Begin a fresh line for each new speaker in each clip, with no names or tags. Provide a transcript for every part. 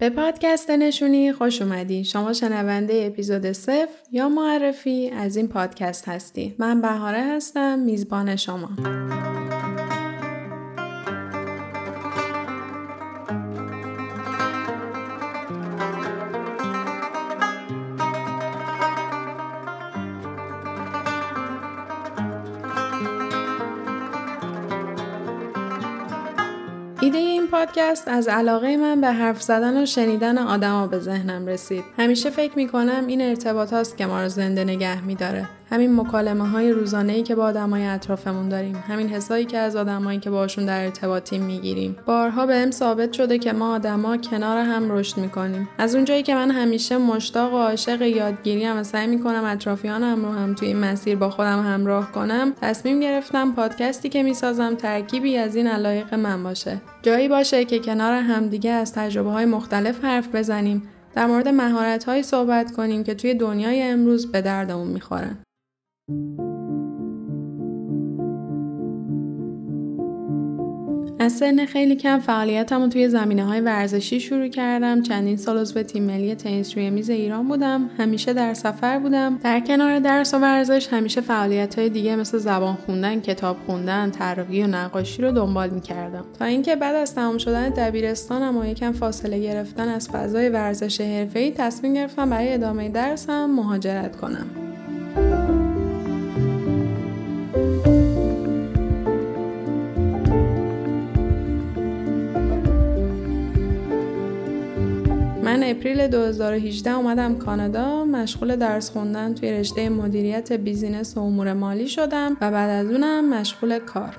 به پادکست نشونی خوش اومدی. شما شنونده اپیزود صفر یا معرفی از این پادکست هستی. من بهاره هستم میزبان شما. ایده این پادکست از علاقه من به حرف زدن و شنیدن آدما به ذهنم رسید. همیشه فکر می کنم این ارتباط هاست که ما رو زنده نگه می داره. همین مکالمه های روزانه که با آدمای اطرافمون داریم همین حسایی که از آدمایی که باشون در ارتباطیم می‌گیریم. بارها بهم ثابت شده که ما آدما کنار هم رشد می‌کنیم. از اونجایی که من همیشه مشتاق و عاشق یادگیری و سعی می‌کنم اطرافیانم رو هم توی این مسیر با خودم همراه کنم تصمیم گرفتم پادکستی که می‌سازم ترکیبی از این علایق من باشه. جایی باشه که کنار همدیگه از تجربه های مختلف حرف بزنیم در مورد مهارت صحبت کنیم که توی دنیای امروز به دردمون می‌خورن. از سن خیلی کم فعالیتم توی زمینه های ورزشی شروع کردم. چندین سال عضو تیم ملی تنیس روی میز ایران بودم. همیشه در سفر بودم. در کنار درس و ورزش همیشه فعالیت های دیگه مثل زبان خوندن کتاب خوندن طراحی و نقاشی رو دنبال می‌کردم. تا اینکه بعد از تمام شدن دبیرستانم و یکم فاصله گرفتن از فضای ورزش حرفه‌ای تصمیم گرفتم برای ادامه درسم مهاجرت کنم. من April 2018 اومدم کانادا مشغول درس خوندن توی رشته مدیریت business و امور مالی شدم و بعد از اونم مشغول کار.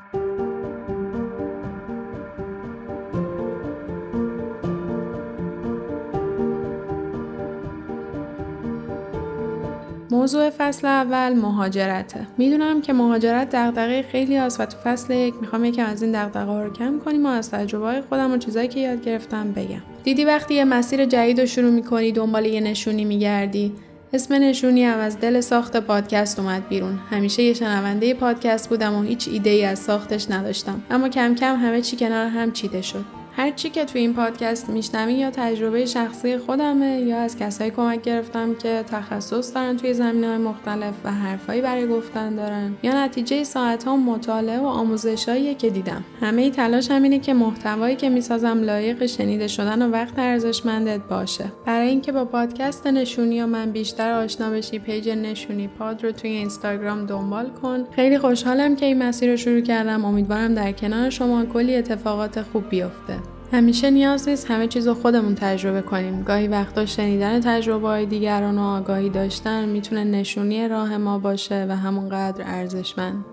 موضوع فصل اول مهاجرته. می‌دونم که مهاجرت دغدغه خیلی هست و تو فصل یک می‌خوام یکم از این دغدغه رو کم کنیم و از تجربه خودم و چیزایی که یاد گرفتم بگم. دیدی وقتی یه مسیر جدید رو شروع می‌کنی دنبال یه نشونی میگردی؟ اسم نشونی هم از دل ساخت پادکست اومد بیرون. همیشه یه شنونده پادکست بودم و هیچ ایده ای از ساختش نداشتم. اما کم کم همه چی کنار هم چیده شد. هر چی که توی این پادکست میشنوی یا تجربه شخصی خودمه یا از کسایی کمک گرفتم که تخصص دارن توی زمینه های مختلف و حرفایی برای گفتن دارن یا نتیجه ساعت ها مطالعه و آموزشهایی که دیدم. همه‌ی تلاش همینه که محتوایی که می‌سازم لایق شنیده شدن و وقت ارزشمندت باشه. برای اینکه با پادکست نشونی و من بیشتر آشنا بشی پیج نشونی پاد رو توی اینستاگرام دنبال کن. خیلی خوشحالم که این مسیر رو شروع کردم. امیدوارم در کنار شما کلی اتفاقات خوب بیفته. همیشه نیاز نیست همه چیز رو خودمون تجربه کنیم. گاهی وقتا شنیدن تجربه های دیگران و آگاهی داشتن می‌تونه نشونی راه ما باشه و همونقدر ارزشمند.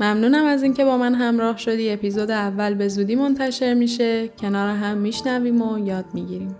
ممنونم از اینکه با من همراه شدی. اپیزود اول به زودی منتشر میشه. کنار هم میشنویم و یاد می‌گیریم.